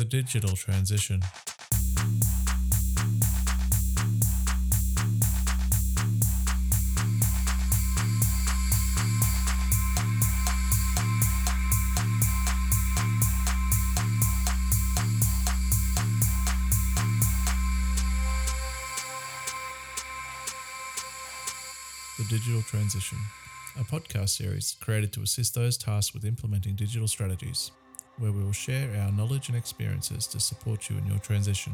The digital transition. The Digital Transition, a podcast series created to assist those tasked with implementing digital strategies, where we will share our knowledge and experiences to support you in your transition.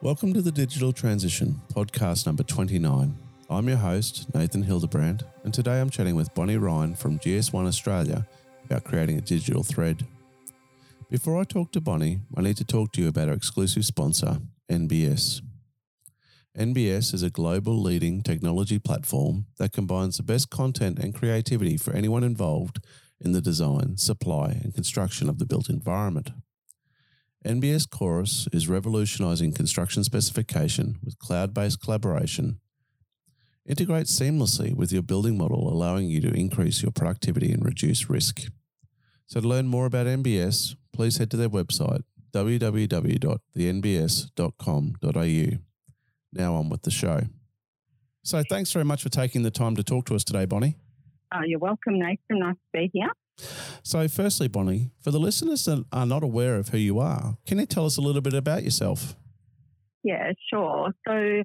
Welcome to the Digital Transition, podcast number 29. I'm your host, Nathan Hildebrand, and today I'm chatting with Bonnie Ryan from GS1 Australia about creating a digital thread. Before I talk to Bonnie, I need to talk to you about our exclusive sponsor, NBS. NBS is a global leading technology platform that combines the best content and creativity for anyone involved in the design, supply, and construction of the built environment. NBS Chorus is revolutionizing construction specification with cloud based collaboration. Integrates seamlessly with your building model, allowing you to increase your productivity and reduce risk. So, to learn more about NBS, please head to their website www.thenbs.com.au. Now on with the show. So, thanks very much for taking the time to talk to us today, Bonnie. Uh, you're welcome, Nathan. Nice to be here. So, firstly, Bonnie, for the listeners that are not aware of who you are, can you tell us a little bit about yourself? Yeah, sure. So,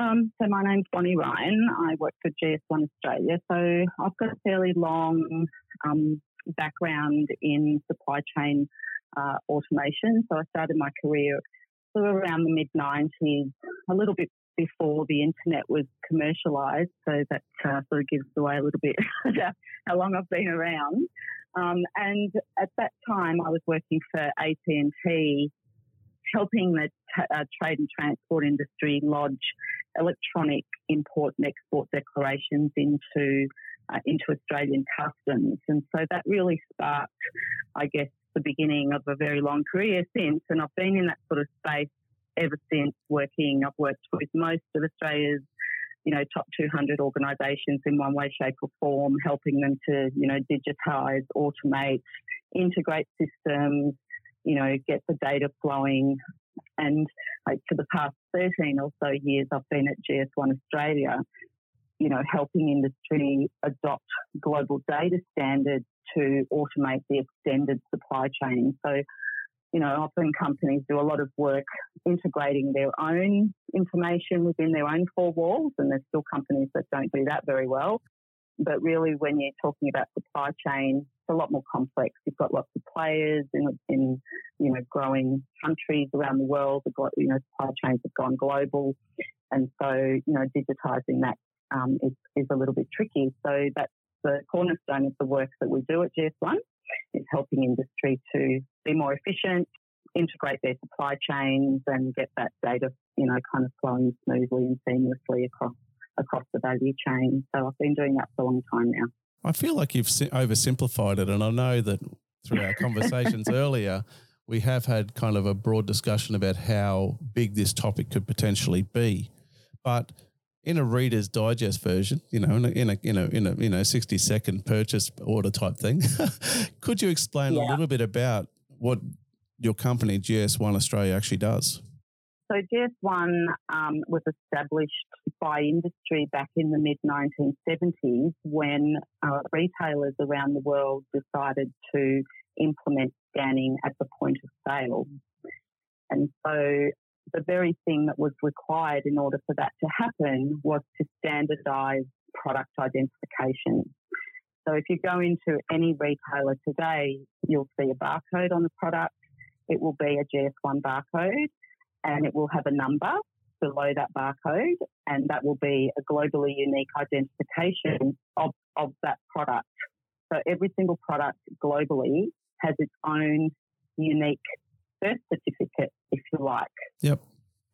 um, so my name's Bonnie Ryan. I work for GS1 Australia. So I've got a fairly long um, background in supply chain uh, automation. So I started my career sort of around the mid 90s, a little bit before the internet was commercialised. So that uh, sort of gives away a little bit how long I've been around. Um, and at that time, I was working for AT&T, helping the t- uh, trade and transport industry lodge electronic import and export declarations into uh, into Australian customs. And so that really sparked, I guess, the beginning of a very long career since. And I've been in that sort of space ever since working. I've worked with most of Australia's, you know, top 200 organisations in one way, shape or form, helping them to, you know, digitise, automate, integrate systems, you know, get the data flowing. And like, for the past 13 or so years, I've been at GS1 Australia, you know, helping industry adopt global data standards to automate the extended supply chain. So, you know, often companies do a lot of work integrating their own information within their own four walls, and there's still companies that don't do that very well. But really, when you're talking about supply chain, it's a lot more complex. You've got lots of players in, in you know, growing countries around the world. You know, supply chains have gone global, and so you know, digitizing that um, is, is a little bit tricky. So that's the cornerstone of the work that we do at GS1 is helping industry to be more efficient, integrate their supply chains, and get that data, you know, kind of flowing smoothly and seamlessly across across the value chain. So I've been doing that for a long time now. I feel like you've oversimplified it, and I know that through our conversations earlier, we have had kind of a broad discussion about how big this topic could potentially be, but in a Reader's Digest version, you know, in a in a in a, in a you know sixty second purchase order type thing, could you explain yeah. a little bit about what your company GS1 Australia actually does? So GS1 um, was established by industry back in the mid 1970s when uh, retailers around the world decided to implement scanning at the point of sale. And so the very thing that was required in order for that to happen was to standardize product identification. So if you go into any retailer today, you'll see a barcode on the product. It will be a GS1 barcode and it will have a number below that barcode and that will be a globally unique identification of, of that product. So every single product globally has its own unique birth certificate, if you like. Yep.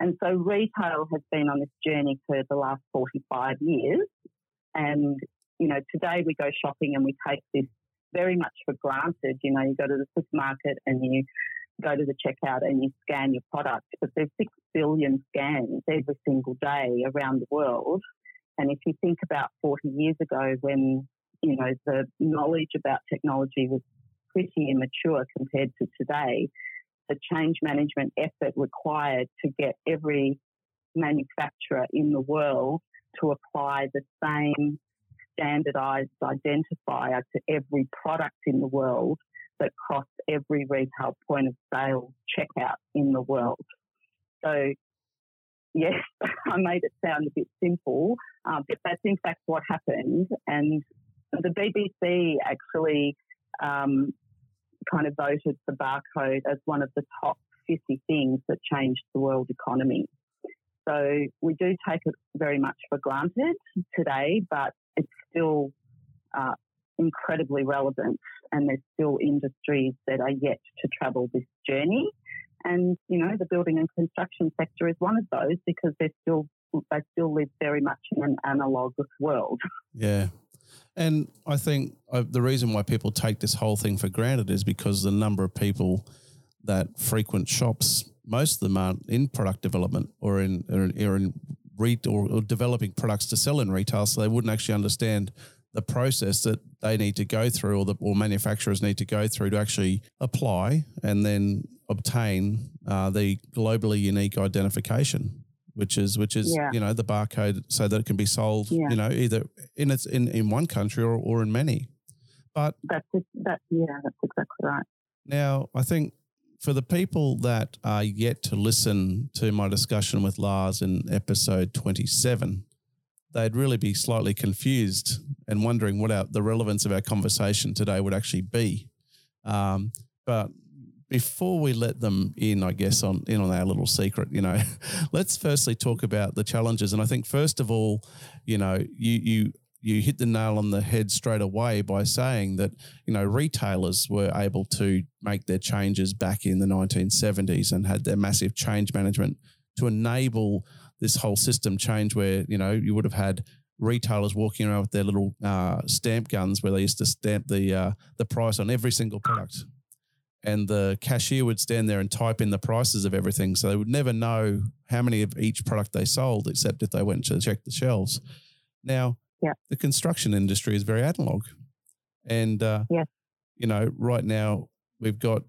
And so retail has been on this journey for the last 45 years. And, you know, today we go shopping and we take this very much for granted. You know, you go to the supermarket and you go to the checkout and you scan your product, but there's 6 billion scans every single day around the world. And if you think about 40 years ago when, you know, the knowledge about technology was pretty immature compared to today. The change management effort required to get every manufacturer in the world to apply the same standardized identifier to every product in the world that cross every retail point of sale checkout in the world. So, yes, I made it sound a bit simple, uh, but that's in fact what happened. And the BBC actually um, kind of voted the barcode as one of the top 50 things that changed the world economy. So we do take it very much for granted today, but it's still uh, incredibly relevant, and there's still industries that are yet to travel this journey. And you know, the building and construction sector is one of those because they're still they still live very much in an analog world. Yeah. And I think uh, the reason why people take this whole thing for granted is because the number of people that frequent shops, most of them aren't in product development or in or in, or, in re- or, or developing products to sell in retail, so they wouldn't actually understand the process that they need to go through or the or manufacturers need to go through to actually apply and then obtain uh, the globally unique identification which is which is yeah. you know the barcode so that it can be sold yeah. you know either in its in, in one country or, or in many but that's just, that yeah that's exactly right now i think for the people that are yet to listen to my discussion with lars in episode 27 they'd really be slightly confused and wondering what our, the relevance of our conversation today would actually be um, but before we let them in, I guess, on in on our little secret, you know, let's firstly talk about the challenges. And I think first of all, you know, you you you hit the nail on the head straight away by saying that you know retailers were able to make their changes back in the 1970s and had their massive change management to enable this whole system change where you know you would have had retailers walking around with their little uh, stamp guns where they used to stamp the uh, the price on every single product and the cashier would stand there and type in the prices of everything. So they would never know how many of each product they sold, except if they went to check the shelves. Now, yeah. the construction industry is very analog. And, uh, yeah. you know, right now we've got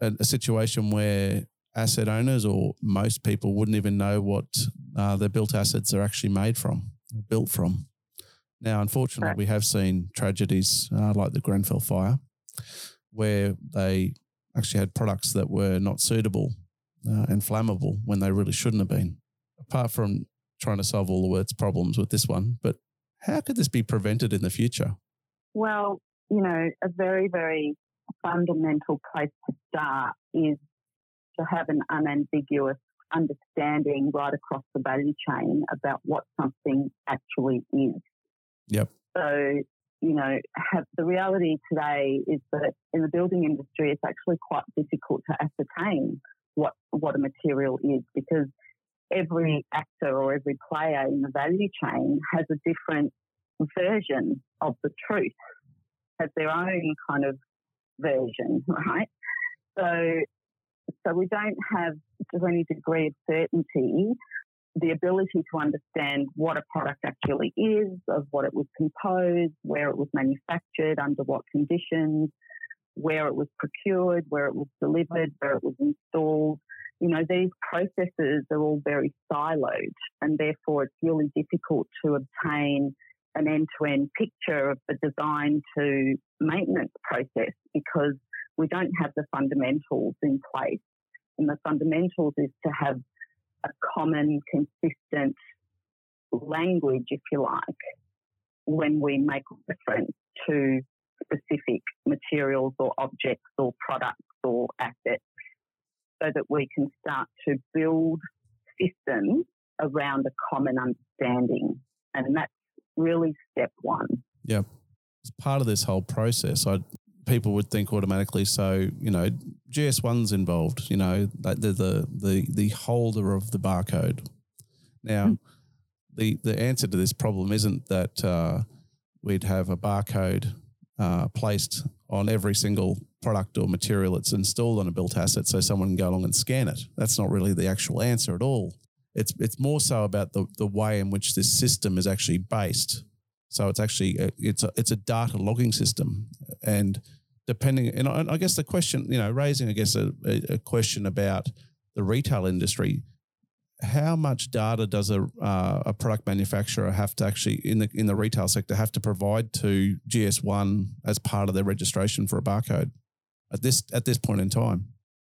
a, a, situation where asset owners or most people wouldn't even know what uh, their built assets are actually made from, built from. Now, unfortunately, right. we have seen tragedies uh, like the Grenfell fire where they actually had products that were not suitable uh, and flammable when they really shouldn't have been. Apart from trying to solve all the world's problems with this one, but how could this be prevented in the future? Well, you know, a very, very fundamental place to start is to have an unambiguous understanding right across the value chain about what something actually is. Yep. So you know, have the reality today is that in the building industry, it's actually quite difficult to ascertain what what a material is because every actor or every player in the value chain has a different version of the truth, has their own kind of version, right? So, so we don't have to any degree of certainty the ability to understand what a product actually is, of what it was composed, where it was manufactured, under what conditions, where it was procured, where it was delivered, where it was installed. You know, these processes are all very siloed, and therefore it's really difficult to obtain an end to end picture of the design to maintenance process because we don't have the fundamentals in place. And the fundamentals is to have a common, consistent language, if you like, when we make reference to specific materials or objects or products or assets so that we can start to build systems around a common understanding. And that's really step one. Yeah. As part of this whole process, I people would think automatically. So you know, GS1's involved. You know, they're the the the holder of the barcode. Now, mm. the the answer to this problem isn't that uh, we'd have a barcode uh, placed on every single product or material that's installed on a built asset, so someone can go along and scan it. That's not really the actual answer at all. It's it's more so about the the way in which this system is actually based. So it's actually a, it's a, it's a data logging system, and depending, and I, I guess the question, you know, raising, I guess, a, a question about the retail industry. How much data does a uh, a product manufacturer have to actually in the in the retail sector have to provide to GS1 as part of their registration for a barcode at this at this point in time?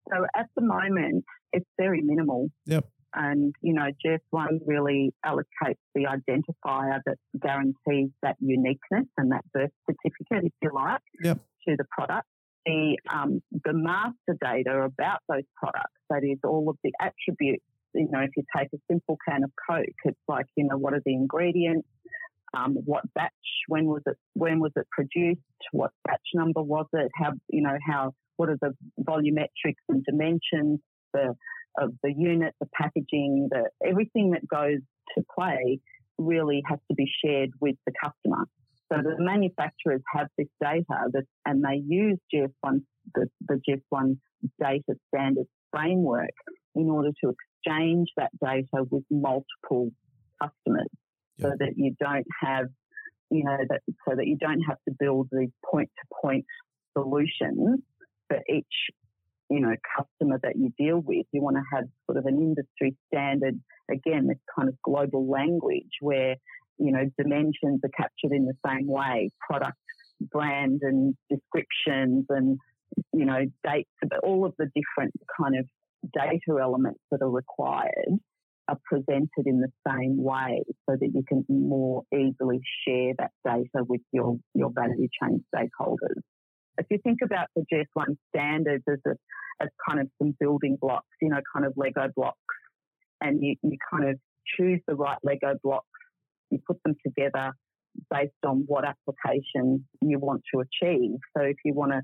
So at the moment, it's very minimal. Yep. And, you know, GS1 really allocates the identifier that guarantees that uniqueness and that birth certificate, if you like, yep. to the product. The, um, the master data about those products, that is all of the attributes, you know, if you take a simple can of Coke, it's like, you know, what are the ingredients? Um, what batch? When was it? When was it produced? What batch number was it? How you know how? What are the volumetrics and dimensions? The of the unit, the packaging, the everything that goes to play really has to be shared with the customer. So the manufacturers have this data that, and they use GS1, the, the GS1 data standards framework in order to exchange that data with multiple customers so that you don't have, you know, that, so that you don't have to build these point to point solutions for each you know, customer that you deal with. You want to have sort of an industry standard, again, this kind of global language where, you know, dimensions are captured in the same way, product, brand and descriptions and, you know, dates, but all of the different kind of data elements that are required are presented in the same way so that you can more easily share that data with your, your value chain stakeholders if you think about the GS1 standards as, a, as kind of some building blocks, you know, kind of Lego blocks, and you, you kind of choose the right Lego blocks, you put them together based on what application you want to achieve. So if you want to,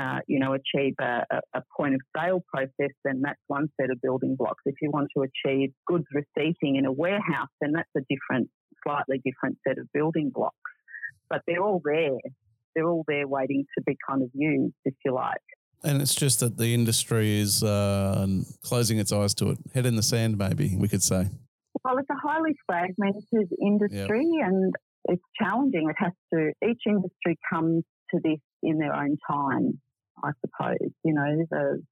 uh, you know, achieve a, a, point of sale process, then that's one set of building blocks. If you want to achieve goods receipting in a warehouse, then that's a different, slightly different set of building blocks. But they're all there they're all there waiting to be kind of used, if you like. And it's just that the industry is uh, closing its eyes to it, head in the sand, maybe we could say. Well, it's a highly fragmented industry, yep. and it's challenging. It has to. Each industry comes to this in their own time, I suppose. You know, the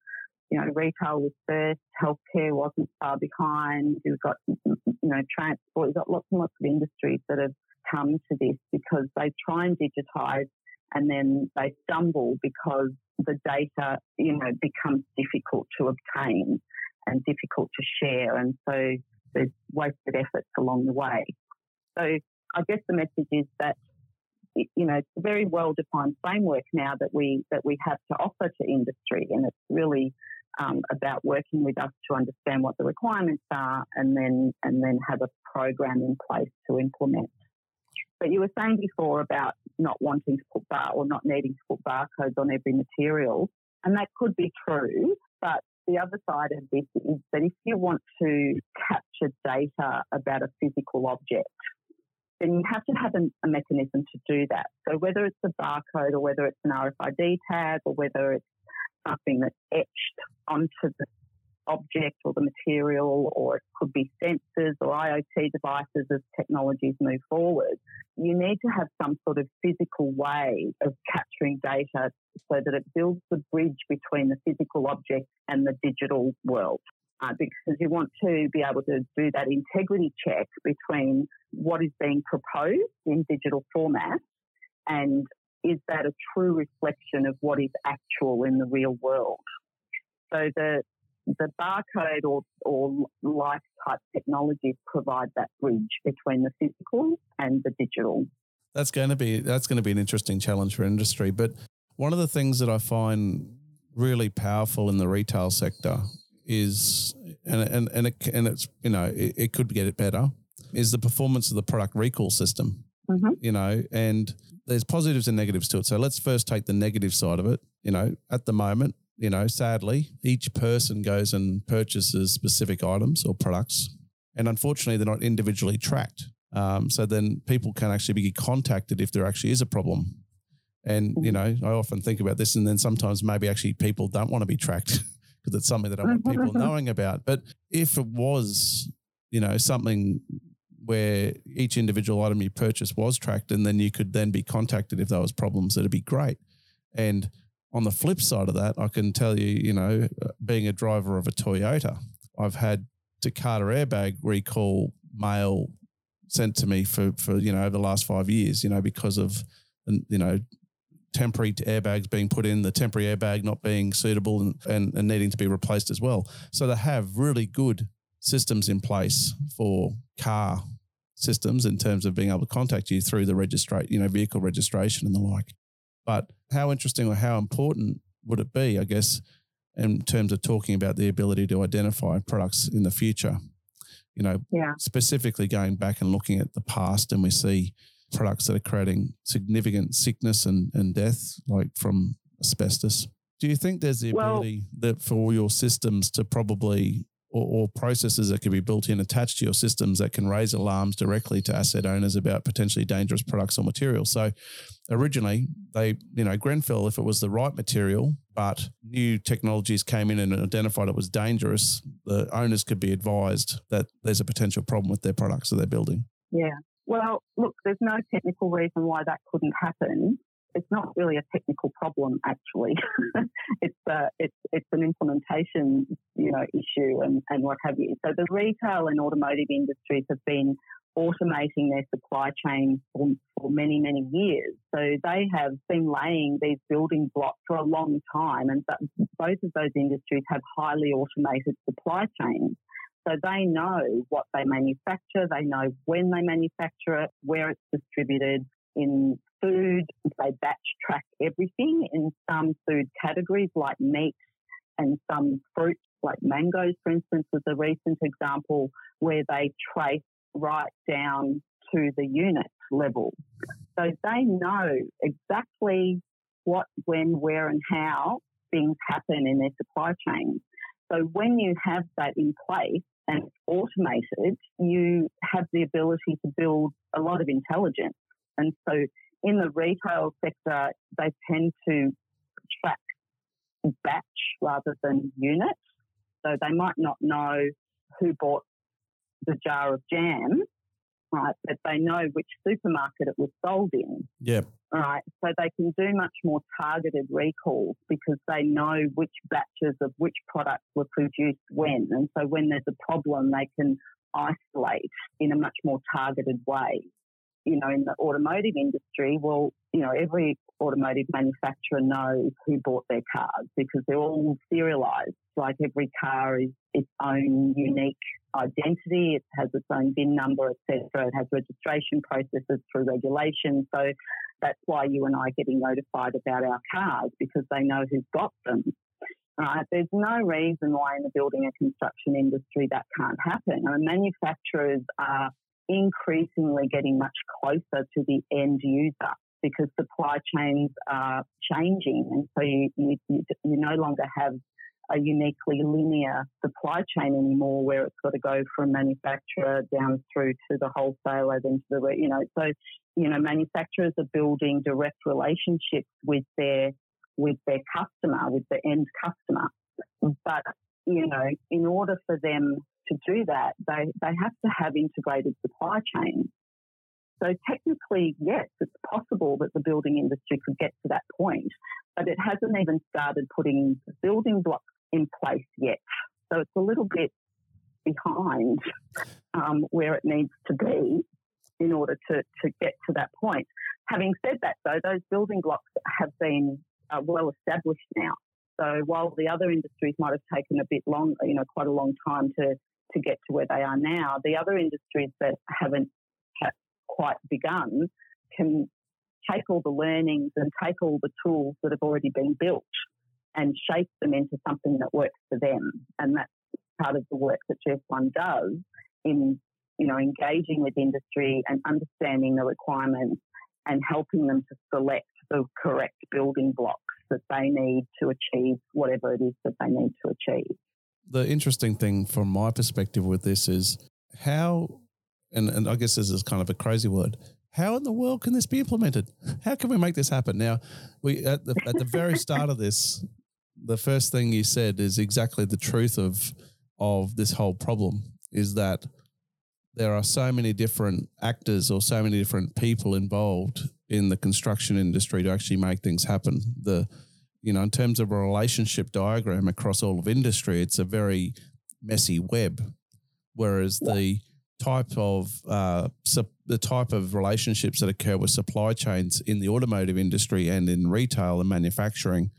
you know retail was first, healthcare wasn't far behind. You've got you know transport. You've got lots and lots of industries that have come to this because they try and digitise and then they stumble because the data, you know, becomes difficult to obtain and difficult to share. And so there's wasted efforts along the way. So I guess the message is that you know it's a very well defined framework now that we that we have to offer to industry, and it's really um, about working with us to understand what the requirements are, and then and then have a program in place to implement. But you were saying before about not wanting to put bar or not needing to put barcodes on every material, and that could be true. But the other side of this is that if you want to capture data about a physical object, then you have to have a, mechanism to do that. So whether it's a barcode or whether it's an RFID tag or whether it's something that's etched onto the object or the material, or it could be sensors or IoT devices as technologies move forward. You need to have some sort of physical way of capturing data so that it builds the bridge between the physical object and the digital world. Uh, because you want to be able to do that integrity check between what is being proposed in digital format and is that a true reflection of what is actual in the real world. So the the barcode or, or like type technologies provide that bridge between the physical and the digital. That's going to be that's going to be an interesting challenge for industry. But one of the things that I find really powerful in the retail sector is, and and and, it, and it's you know it, it could get it better, is the performance of the product recall system. Mm-hmm. You know, and there's positives and negatives to it. So let's first take the negative side of it. You know, at the moment, you know, sadly, each person goes and purchases specific items or products, and unfortunately, they're not individually tracked. Um, so then people can actually be contacted if there actually is a problem. And you know, I often think about this, and then sometimes maybe actually people don't want to be tracked because it's something that I want people knowing about. But if it was, you know, something where each individual item you purchase was tracked, and then you could then be contacted if there was problems, that'd be great. And on the flip side of that, I can tell you, you know, being a driver of a Toyota, I've had Takata airbag recall mail sent to me for for you know over the last five years, you know, because of you know temporary airbags being put in, the temporary airbag not being suitable and, and, and needing to be replaced as well. So they have really good systems in place for car systems in terms of being able to contact you through the registrate, you know, vehicle registration and the like. But how interesting or how important would it be, I guess, in terms of talking about the ability to identify products in the future? You know, yeah. specifically going back and looking at the past, and we see products that are creating significant sickness and, and death, like from asbestos. Do you think there's the ability well, that for your systems to probably or, or, processes that can be built in attached to your systems that can raise alarms directly to asset owners about potentially dangerous products or materials. So originally they, you know, Grenfell, if it was the right material, but new technologies came in and identified it was dangerous, the owners could be advised that there's a potential problem with their products that they're building. Yeah. Well, look, there's no technical reason why that couldn't happen it's not really a technical problem actually. it's uh, it's it's an implementation you know issue and, and what have you. So the retail and automotive industries have been automating their supply chain for, for many many years. So they have been laying these building blocks for a long time, and that, both of those industries have highly automated supply chains. So they know what they manufacture, they know when they manufacture it, where it's distributed, in food, they batch track everything in some food categories like meat and some fruits like mangoes, for instance, is a recent example where they trace right down to the unit level. So they know exactly what, when, where, and how things happen in their supply chain. So when you have that in place and it's automated, you have the ability to build a lot of intelligence. And so in the retail sector, they tend to track batch rather than unit. So they might not know who bought the jar of jam, right? But they know which supermarket it was sold in. Right. So they can do much more targeted recalls because they know which batches of which products were produced when. And so when there's a problem, they can isolate in a much more targeted way you know, in the automotive industry, well, you know, every automotive manufacturer knows who bought their cars because they're all serialized. Like every car is its own unique identity. It has its own VIN number, etc. It has registration processes through regulation. So that's why you and I are getting notified about our cars because they know who's got them. Right? There's no reason why in the building and construction industry that can't happen. I mean, manufacturers are increasingly getting much closer to the end user because supply chains are changing. And so you, you, you, no longer have a uniquely linear supply chain anymore where it's got to go from manufacturer down through to the wholesaler, then to the, you know, so, you know, manufacturers are building direct relationships with their, with their customer, with the end customer. But, you know, in order for them to do that, they, they have to have integrated supply chains. So technically, yes, it's possible that the building industry could get to that point, but it hasn't even started putting building blocks in place yet. So it's a little bit behind um, where it needs to be in order to, to get to that point. Having said that, though, those building blocks have been uh, well established now. So while the other industries might have taken a bit long, you know, quite a long time to to get to where they are now. The other industries that haven't quite begun can take all the learnings and take all the tools that have already been built and shape them into something that works for them. And that's part of the work that GS1 does in, you know, engaging with industry and understanding the requirements and helping them to select the correct building blocks that they need to achieve whatever it is that they need to achieve the interesting thing from my perspective with this is how, and, and I guess this is kind of a crazy word, how in the world can this be implemented? How can we make this happen? Now, we at the at the very start of this, the first thing you said is exactly the truth of of this whole problem is that there are so many different actors or so many different people involved in the construction industry to actually make things happen. The you know, in terms of a relationship diagram across all of industry, it's a very messy web. Whereas yeah. the type of uh, the type of relationships that occur with supply chains in the automotive industry and in retail and manufacturing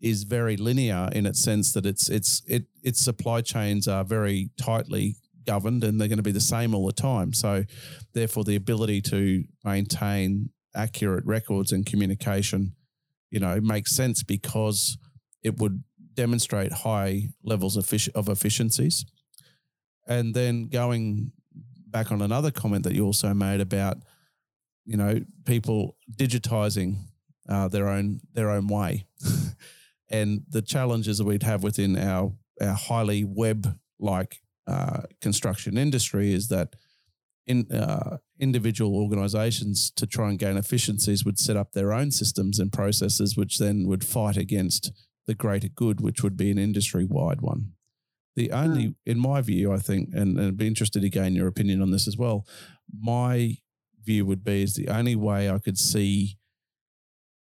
is very linear in its sense that it's it's it its supply chains are very tightly governed and they're going to be the same all the time. So therefore the ability to maintain accurate records and communication, you know, makes sense because it would demonstrate high levels of, of efficiencies. And then going back on another comment that you also made about, you know, people digitizing uh, their own their own way, and the challenges that we'd have within our our highly web like uh, construction industry is that in uh, individual organizations to try and gain efficiencies would set up their own systems and processes, which then would fight against the greater good, which would be an industry wide one. The only, mm. in my view, I think, and, and I'd be interested to gain your opinion on this as well. My view would be is the only way I could see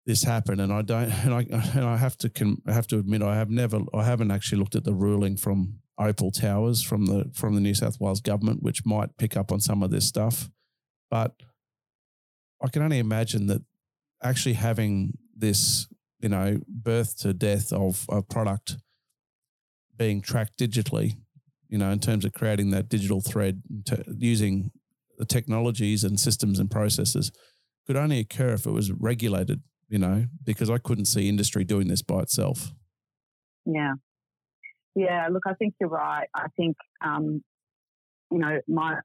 this happen, and I don't, and I, and I have to, I have to admit, I have never, I haven't actually looked at the ruling from Opal Towers from the from the New South Wales government, which might pick up on some of this stuff, but I can only imagine that actually having this, you know, birth to death of a product being tracked digitally, you know, in terms of creating that digital thread using the technologies and systems and processes could only occur if it was regulated, you know, because I couldn't see industry doing this by itself. Yeah. Yeah, look, I think you're right. I think, um, you know, my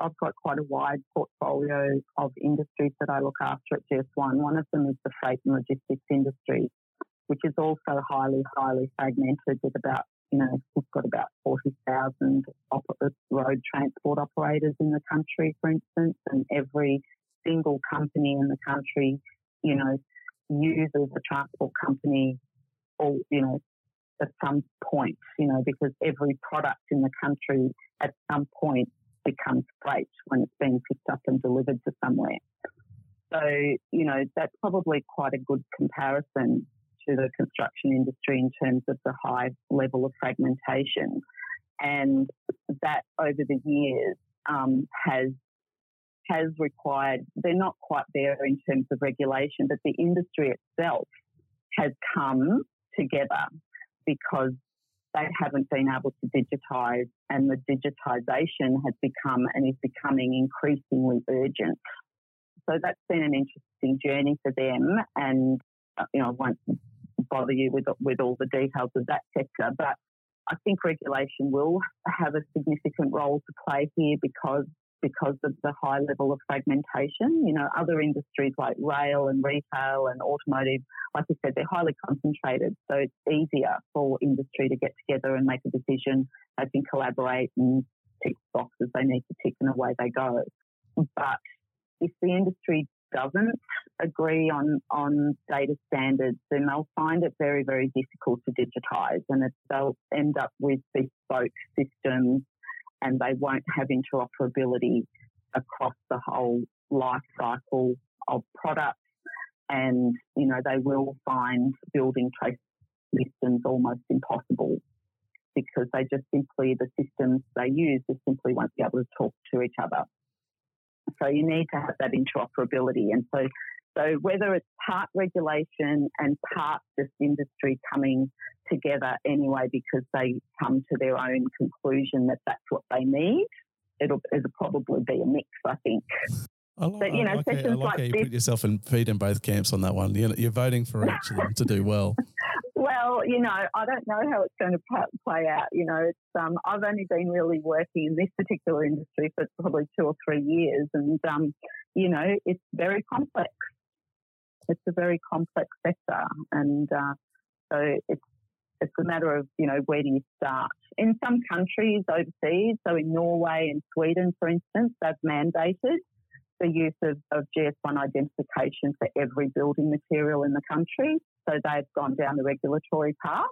I've got quite a wide portfolio of industries that I look after at GS1. One of them is the freight and logistics industry, which is also highly, highly fragmented with about you know, we've got about 40,000 op- uh, road transport operators in the country, for instance, and every single company in the country, you know, uses a transport company or, you know, at some point, you know, because every product in the country at some point becomes freight when it's being picked up and delivered to somewhere. So, you know, that's probably quite a good comparison to the construction industry in terms of the high level of fragmentation. And that over the years um, has has required, they're not quite there in terms of regulation, but the industry itself has come together because they haven't been able to digitise and the digitisation has become and is becoming increasingly urgent. So that's been an interesting journey for them and uh, you know, I won't bother you with with all the details of that sector, but I think regulation will have a significant role to play here because because of the high level of fragmentation. You know, other industries like rail and retail and automotive, like I said, they're highly concentrated. So it's easier for industry to get together and make a decision. They can collaborate and tick boxes they need to tick and away they go. But if the industry doesn't agree on, on data standards, then they'll find it very, very difficult to digitise and they'll end up with bespoke systems and they won't have interoperability across the whole life cycle of products and, you know, they will find building trace systems almost impossible because they just simply, the systems they use just simply won't be able to talk to each other. So you need to have that interoperability. And so, so whether it's part regulation and part just industry coming together anyway because they come to their own conclusion that that's what they need, it'll, it'll probably be a mix, I think. I like, but, you know, I like, sessions how, like, like you this, put yourself in feet in both camps on that one. You're, you're voting for each of them to do well. Well, you know, I don't know how it's going to play out. You know, it's um, I've only been really working in this particular industry for probably two or three years, and um, you know, it's very complex. It's a very complex sector, and uh, so it's it's a matter of you know where do you start. In some countries overseas, so in Norway and Sweden, for instance, they've mandated the use of, of GS1 identification for every building material in the country. So they've gone down the regulatory path.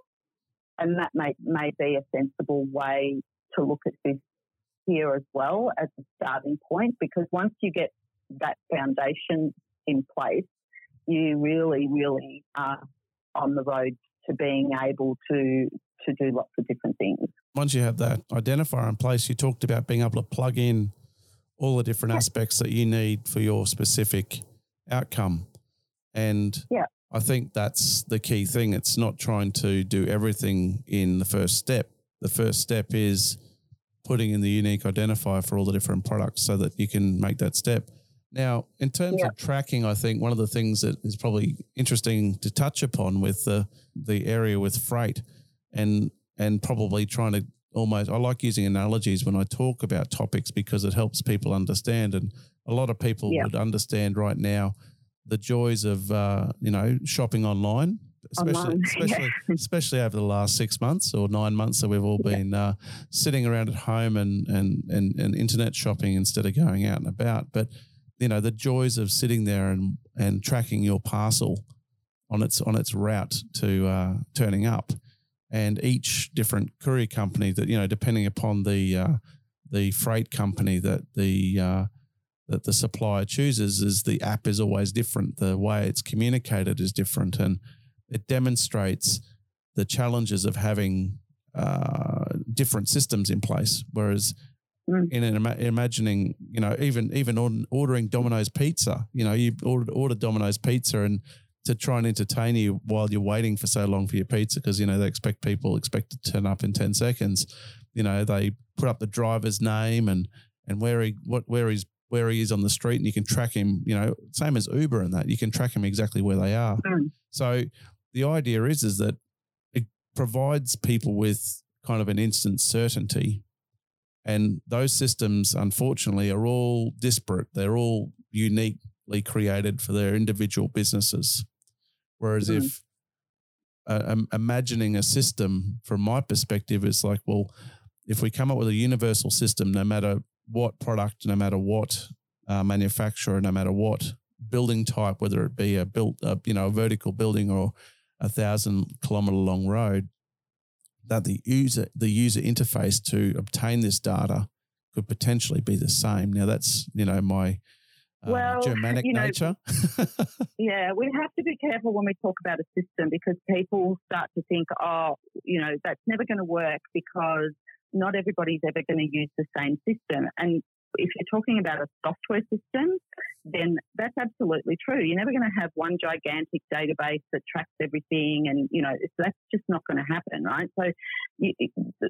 And that may, may be a sensible way to look at this here as well as a starting point, because once you get that foundation in place, you really, really are on the road to being able to to do lots of different things. Once you have that identifier in place, you talked about being able to plug in all the different yeah. aspects that you need for your specific outcome. And yeah. I think that's the key thing. It's not trying to do everything in the first step. The first step is putting in the unique identifier for all the different products so that you can make that step. Now, in terms yeah. of tracking, I think one of the things that is probably interesting to touch upon with the the area with freight and and probably trying to almost I like using analogies when I talk about topics because it helps people understand and a lot of people yeah. would understand right now the joys of uh, you know shopping online especially online. especially yeah. especially over the last six months or nine months that we've all been uh, sitting around at home and, and and and internet shopping instead of going out and about but you know the joys of sitting there and and tracking your parcel on its on its route to uh, turning up, and each different courier company that you know depending upon the uh, the freight company that the uh, that the supplier chooses is the app is always different. The way it's communicated is different, and it demonstrates the challenges of having uh, different systems in place. Whereas Mm. In an, imagining, you know, even even ordering Domino's pizza, you know, you order, order Domino's pizza and to try and entertain you while you're waiting for so long for your pizza because you know they expect people expect to turn up in 10 seconds you know they put up the driver's name and and where he what where he's where he is on the street and you can track him you know same as uber and that you can track him exactly where they are mm. so the idea is is that it provides people with kind of an instant certainty and those systems, unfortunately, are all disparate. They're all uniquely created for their individual businesses. Whereas mm-hmm. if uh, imagining a system from my perspective is like, well, if we come up with a universal system, no matter what product, no matter what uh, manufacturer, no matter what building type, whether it be a built, uh, you know, a vertical building or a thousand kilometer long road, that the user the user interface to obtain this data could potentially be the same. Now that's you know my uh, well, Germanic you know, nature. yeah, we have to be careful when we talk about a system because people start to think, oh, you know, that's never going to work because not everybody's ever going to use the same system. And if you're talking about a software system, then that's absolutely true. You're never going to have one gigantic database that tracks everything, and you know that's just not going to happen, right? So you,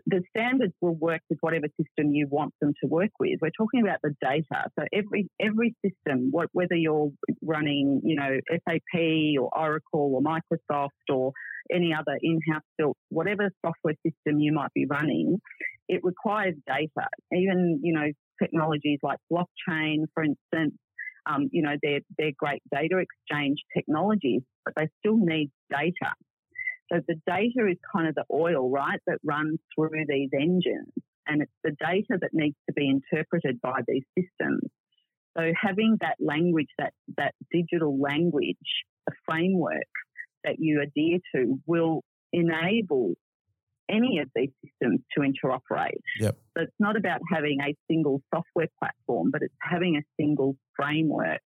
the standards will work with whatever system you want them to work with. We're talking about the data. So every every system, whether you're running, you know, SAP or Oracle or Microsoft or any other in-house built, whatever software system you might be running, it requires data. Even, you know, technologies like blockchain, for instance, um, you know, they're, they're great data exchange technologies, but they still need data. So the data is kind of the oil, right, that runs through these engines. And it's the data that needs to be interpreted by these systems. So having that language, that, that digital language, a framework that you adhere to will enable any of these systems to interoperate. Yep. So it's not about having a single software platform, but it's having a single framework.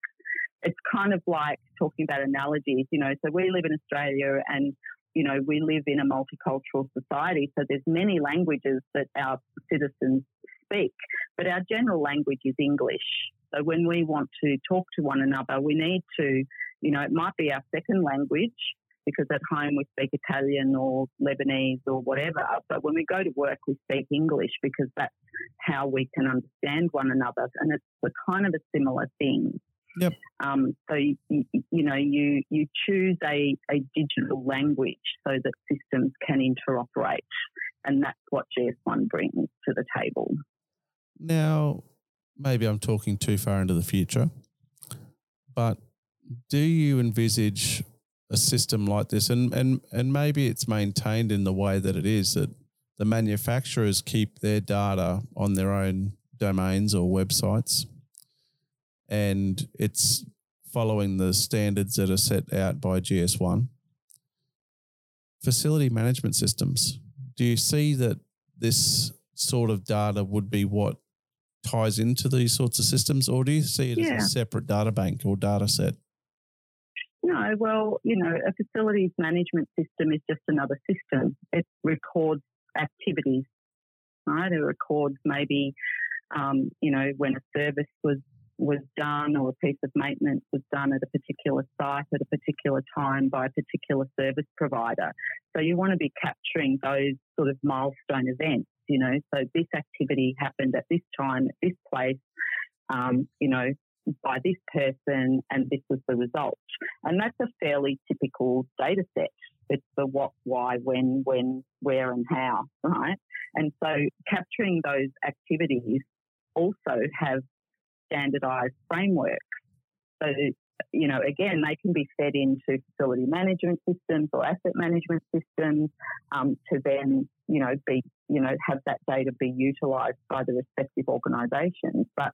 It's kind of like talking about analogies, you know. So we live in Australia and you know, we live in a multicultural society, so there's many languages that our citizens speak, but our general language is English. So when we want to talk to one another, we need to, you know, it might be our second language, because at home we speak Italian or Lebanese or whatever. But when we go to work, we speak English because that's how we can understand one another. And it's a kind of a similar thing. Yep. Um, so you, you, know you you choose a, a digital language so that systems can interoperate, and that's what GS1 brings to the table. Now, maybe I'm talking too far into the future, but do you envisage a system like this, and and and maybe it's maintained in the way that it is that the manufacturers keep their data on their own domains or websites, and it's following the standards that are set out by GS1. Facility management systems. Do you see that this sort of data would be what ties into these sorts of systems, or do you see it yeah. as a separate data bank or data set? No, well, you know, a facilities management system is just another system. It records activities, right? It records maybe, um, you know, when a service was was done or a piece of maintenance was done at a particular site at a particular time by a particular service provider. So you want to be capturing those sort of milestone events, you know. So this activity happened at this time, at this place, um, you know, by this person, and this was the result. And that's a fairly typical data set. It's the what, why, when, when, where, and how, right? And so capturing those activities also have standardized frameworks. So, you know, again, they can be fed into facility management systems or asset management systems um, to then, you know, be, you know, have that data be utilized by the respective organizations. But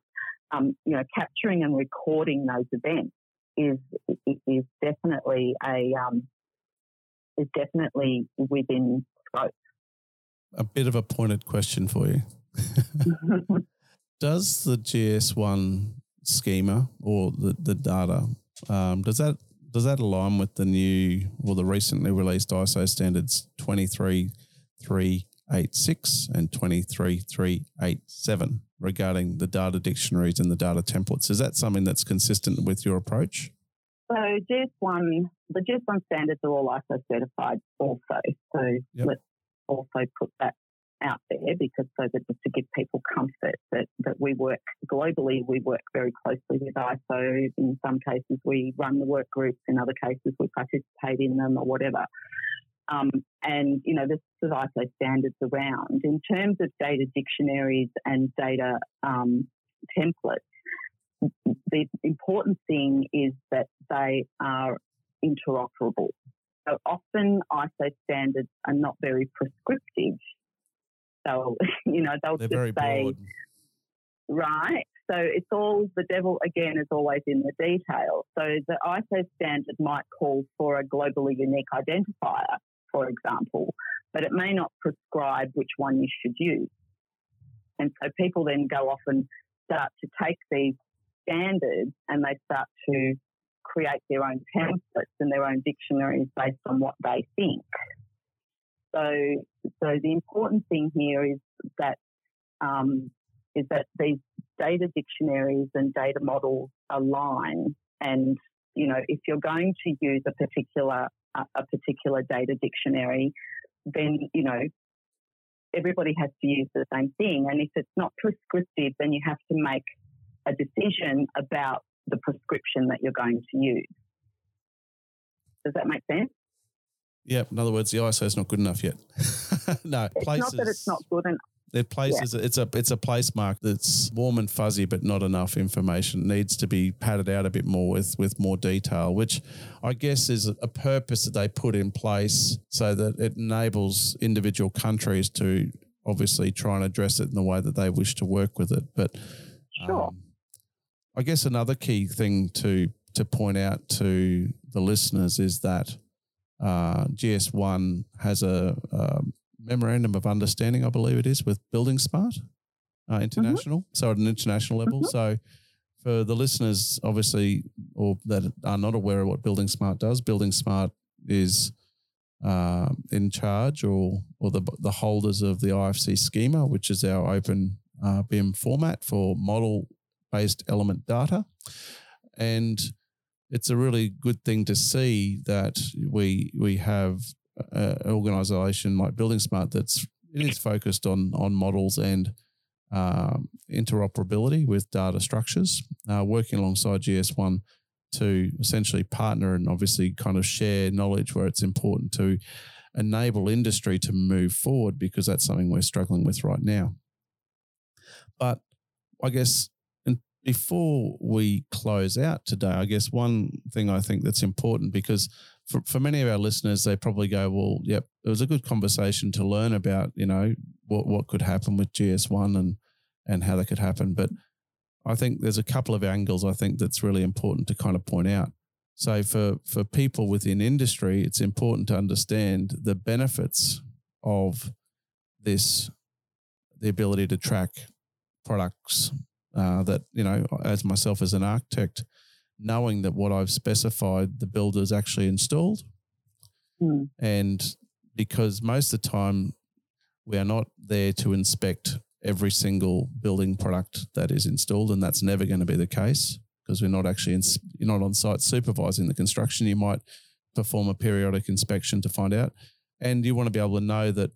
um, you know, capturing and recording those events is is definitely a um, is definitely within scope. A bit of a pointed question for you. does the GS1 schema or the, the data um, does that does that align with the new or the recently released ISO standards 23386 and 23387? regarding the data dictionaries and the data templates. Is that something that's consistent with your approach? So GS1, the GS1 standards are all ISO certified also. So yep. let's also put that out there because so that just to give people comfort that, that we work globally, we work very closely with ISO. In some cases, we run the work groups. In other cases, we participate in them or whatever. Um, and, you know, this is ISO standards around. In terms of data dictionaries and data um, templates, the important thing is that they are interoperable. So often ISO standards are not very prescriptive. So, you know, they'll They're just say, broad. right. So it's all the devil again is always in the detail. So the ISO standard might call for a globally unique identifier, for example, but it may not prescribe which one you should use. And so people then go off and start to take these standards and they start to create their own templates and their own dictionaries based on what they think. So, so the important thing here is that um, is that these data dictionaries and data models align. And you know, if you're going to use a particular a particular data dictionary, then, you know, everybody has to use the same thing. And if it's not prescriptive, then you have to make a decision about the prescription that you're going to use. Does that make sense? Yeah. In other words, the ISO is not good enough yet. no, it's places, not that it's not good enough. Their places yeah. it's a it's a place mark that's warm and fuzzy, but not enough information. It needs to be padded out a bit more with with more detail, which I guess is a purpose that they put in place so that it enables individual countries to obviously try and address it in the way that they wish to work with it. But sure. Um, I guess another key thing to to point out to the listeners is that uh, GS1 has a, a, memorandum of understanding, I believe it is, with Building Smart uh, mm-hmm. International. Mm-hmm. So at an international level. Mm-hmm. So for the listeners, obviously, or that are not aware of what Building Smart does, Building Smart is uh, in charge or or the the holders of the IFC schema, which is our open uh, BIM format for model based element data, and it's a really good thing to see that we we have an organization like Building Smart that's it is focused on on models and um, interoperability with data structures, uh, working alongside GS1 to essentially partner and obviously kind of share knowledge where it's important to enable industry to move forward because that's something we're struggling with right now. But I guess before we close out today, I guess one thing I think that's important because for, for many of our listeners, they probably go, well, yep, it was a good conversation to learn about, you know, what, what could happen with GS1 and, and how that could happen. But I think there's a couple of angles I think that's really important to kind of point out. So for, for people within industry, it's important to understand the benefits of this, the ability to track products uh, that, you know, as myself as an architect, knowing that what I've specified the builder's actually installed. Mm. And because most of the time we are not there to inspect every single building product that is installed, and that's never going to be the case because we're not actually in, you're not on site supervising the construction. You might perform a periodic inspection to find out, and you want to be able to know that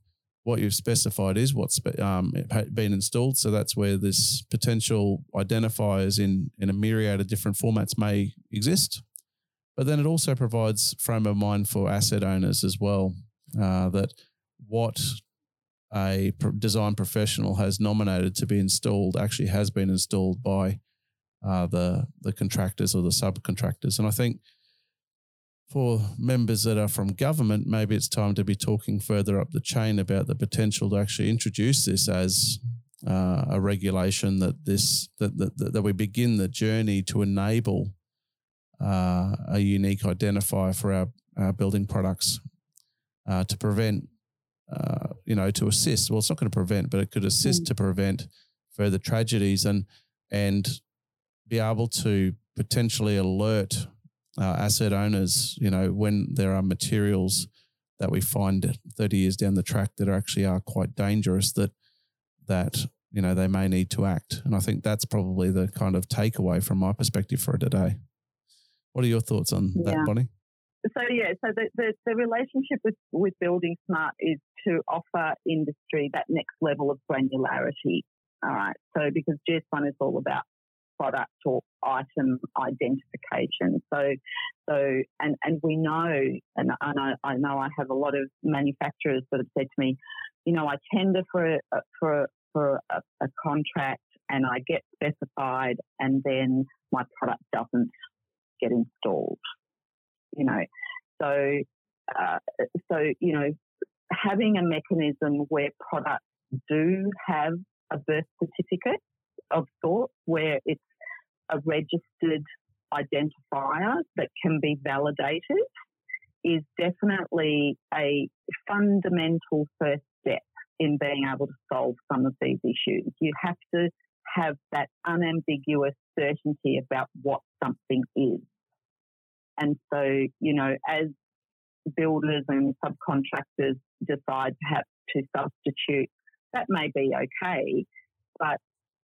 what you've specified is what's um, been installed. So that's where this potential identifiers in in a myriad of different formats may exist. But then it also provides frame of mind for asset owners as well uh, that what a design professional has nominated to be installed actually has been installed by uh, the the contractors or the subcontractors. And I think for members that are from government, maybe it's time to be talking further up the chain about the potential to actually introduce this as uh, a regulation that this that, that that we begin the journey to enable uh, a unique identifier for our, our building products uh, to prevent, uh, you know, to assist. Well, it's not going to prevent, but it could assist mm. to prevent further tragedies and and be able to potentially alert uh, asset owners, you know, when there are materials that we find 30 years down the track that actually are quite dangerous that that you know they may need to act. And i think that's probably the kind of takeaway from my perspective for today. What are your thoughts on that bonnie? So yeah so the, the, the relationship with with building smart is to offer industry that next level of granularity all right? So because gs1 is all about product or item identification. So, so and and we know, and, and I, I know I have a lot of manufacturers that have said to me, you know, I tender for a, for for a, a contract and I get specified, and then my product doesn't get installed. You know, so uh, so you know, having a mechanism where products do have a birth certificate of sorts where it's a registered identifier that can be validated is definitely a fundamental first step in being able to solve some of these issues. You have to have that unambiguous certainty about what something is. And so, you know, as builders and subcontractors decide perhaps to substitute, that may be okay, but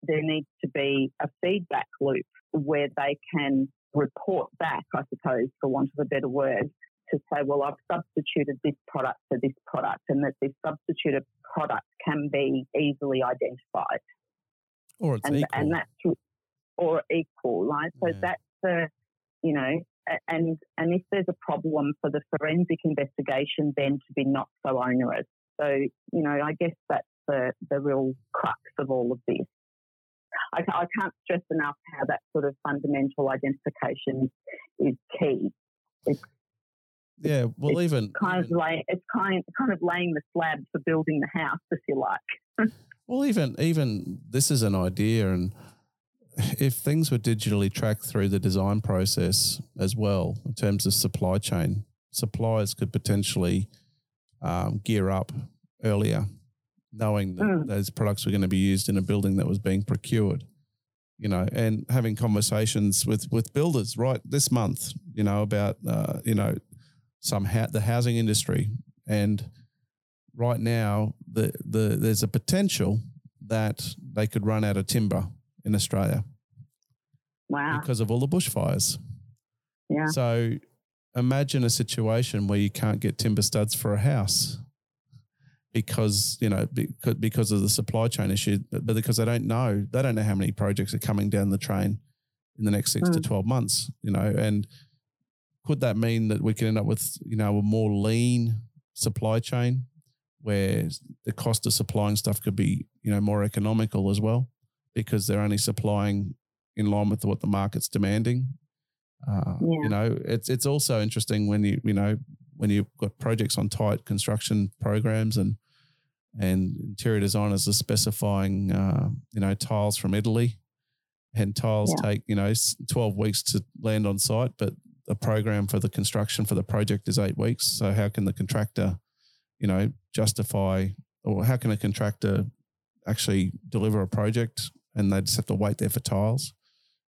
there needs to be a feedback loop where they can report back, I suppose, for want of a better word, to say, well, I've substituted this product for this product, and that this substituted product can be easily identified. Or it's and, equal. And that's, or equal, right? So yeah. that's the, you know, and and if there's a problem for the forensic investigation, then to be not so onerous. So you know, I guess that's the the real crux of all of this. I, I can't stress enough how that sort of fundamental identification is key. It's, yeah, well, even kind of like it's kind kind of laying the slab for building the house, if you like. well, even even this is an idea, and if things were digitally tracked through the design process as well, in terms of supply chain, suppliers could potentially um, gear up earlier knowing that mm. those products were going to be used in a building that was being procured you know and having conversations with with builders right this month you know about uh, you know some ha- the housing industry. And right now the the there's a potential that they could run out of timber in Australia wow. because of all the bushfires. Yeah. So imagine a situation where you can't get timber studs for a house because you know because because of the supply chain issue, but because they don't know they don't know how many projects are coming down the train in the next six mm. to hmm. twelve months. You know, and could that mean that we can end up with you know a more lean supply chain where the cost of supplying stuff could be you know more economical as well because they're only supplying in line with what the market's demanding. Uh, yeah. You know, it's it's also interesting when you you know when you've got projects on tight construction programs and and interior designers are specifying, uh, you know, tiles from Italy, and tiles yeah. take you know twelve weeks to land on site, but the program for the construction for the project is eight weeks. So how can the contractor, you know, justify, or how can a contractor actually deliver a project and they just have to wait there for tiles?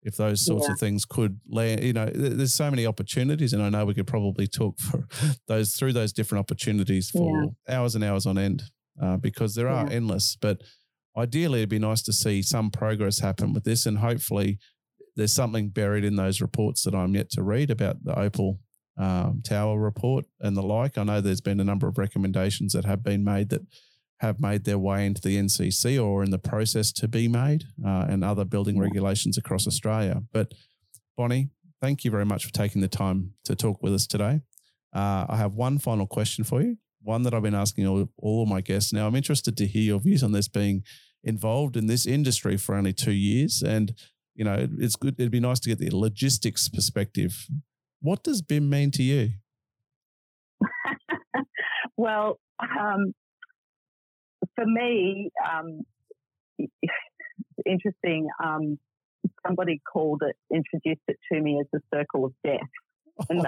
if those sorts Yeah. of things could land. You know, there's so many opportunities, and I know we could probably talk for those through those different opportunities for hours and hours on end uh, because there are Yeah. endless. But ideally, it'd be nice to see some progress happen with this, and hopefully, there's something buried in those reports that I'm yet to read about the Opal um, Tower report and the like. I know there's been a number of recommendations that have been made that have made their way into the NCC or in the process to be made, uh, and other building Yeah. regulations across Australia. But Bonnie, thank you very much for taking the time to talk with us today. Uh, I have one final question for you, one that I've been asking all, all of my guests. Now, I'm interested to hear your views on this being involved in this industry for only two years. And, you know, it's good. It'd be nice to get the logistics perspective. What does BIM mean to you? well, um, for me, um, it's interesting. Um, somebody called it, introduced it to me as the circle of death. And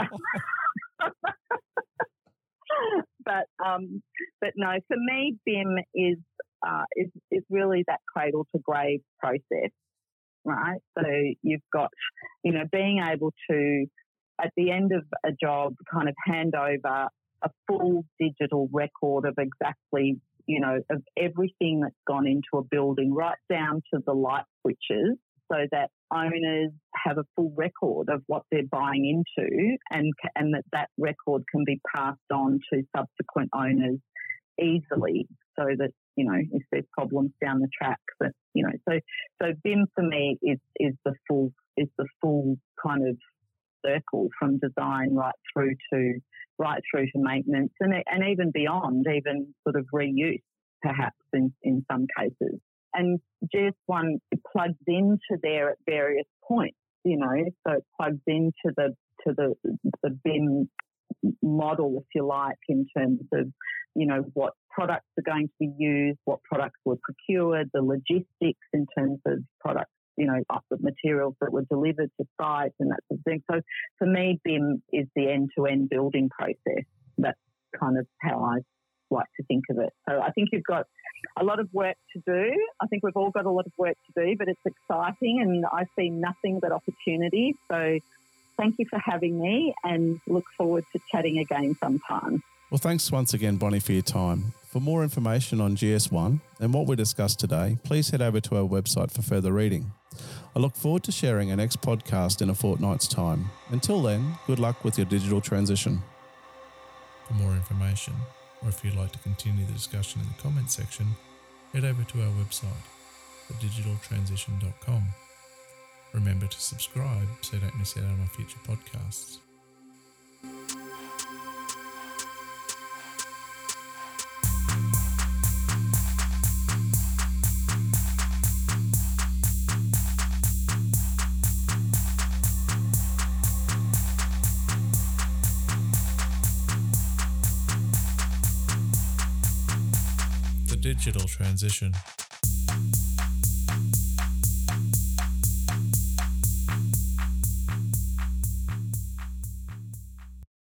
but um, but no, for me, BIM is uh, is is really that cradle to grave process, right? So you've got, you know, being able to at the end of a job, kind of hand over a full digital record of exactly, you know, of everything that's gone into a building, right down to the light switches, so that owners have a full record of what they're buying into, and and that that record can be passed on to subsequent owners easily, so that you know if there's problems down the track, that you know, so so BIM for me is is the full is the full kind of circle from design right through to right through to maintenance and and even beyond, even sort of reuse perhaps in, in some cases. And GS1 plugs into there at various points, you know, so it plugs into the to the the BIM model, if you like, in terms of, you know, what products are going to be used, what products were procured, the logistics in terms of products you know, the materials that were delivered to site and that sort of thing. So for me, BIM is the end-to-end building process. That's kind of how I like to think of it. So I think you've got a lot of work to do. I think we've all got a lot of work to do, but it's exciting and I see nothing but opportunity. So thank you for having me and look forward to chatting again sometime. Well, thanks once again, Bonnie, for your time. For more information on GS1 and what we discussed today, please head over to our website for further reading. I look forward to sharing our next podcast in a fortnight's time. Until then, good luck with your digital transition. For more information, or if you'd like to continue the discussion in the comments section, head over to our website, thedigitaltransition.com. Remember to subscribe so you don't miss out on our future podcasts. digital transition.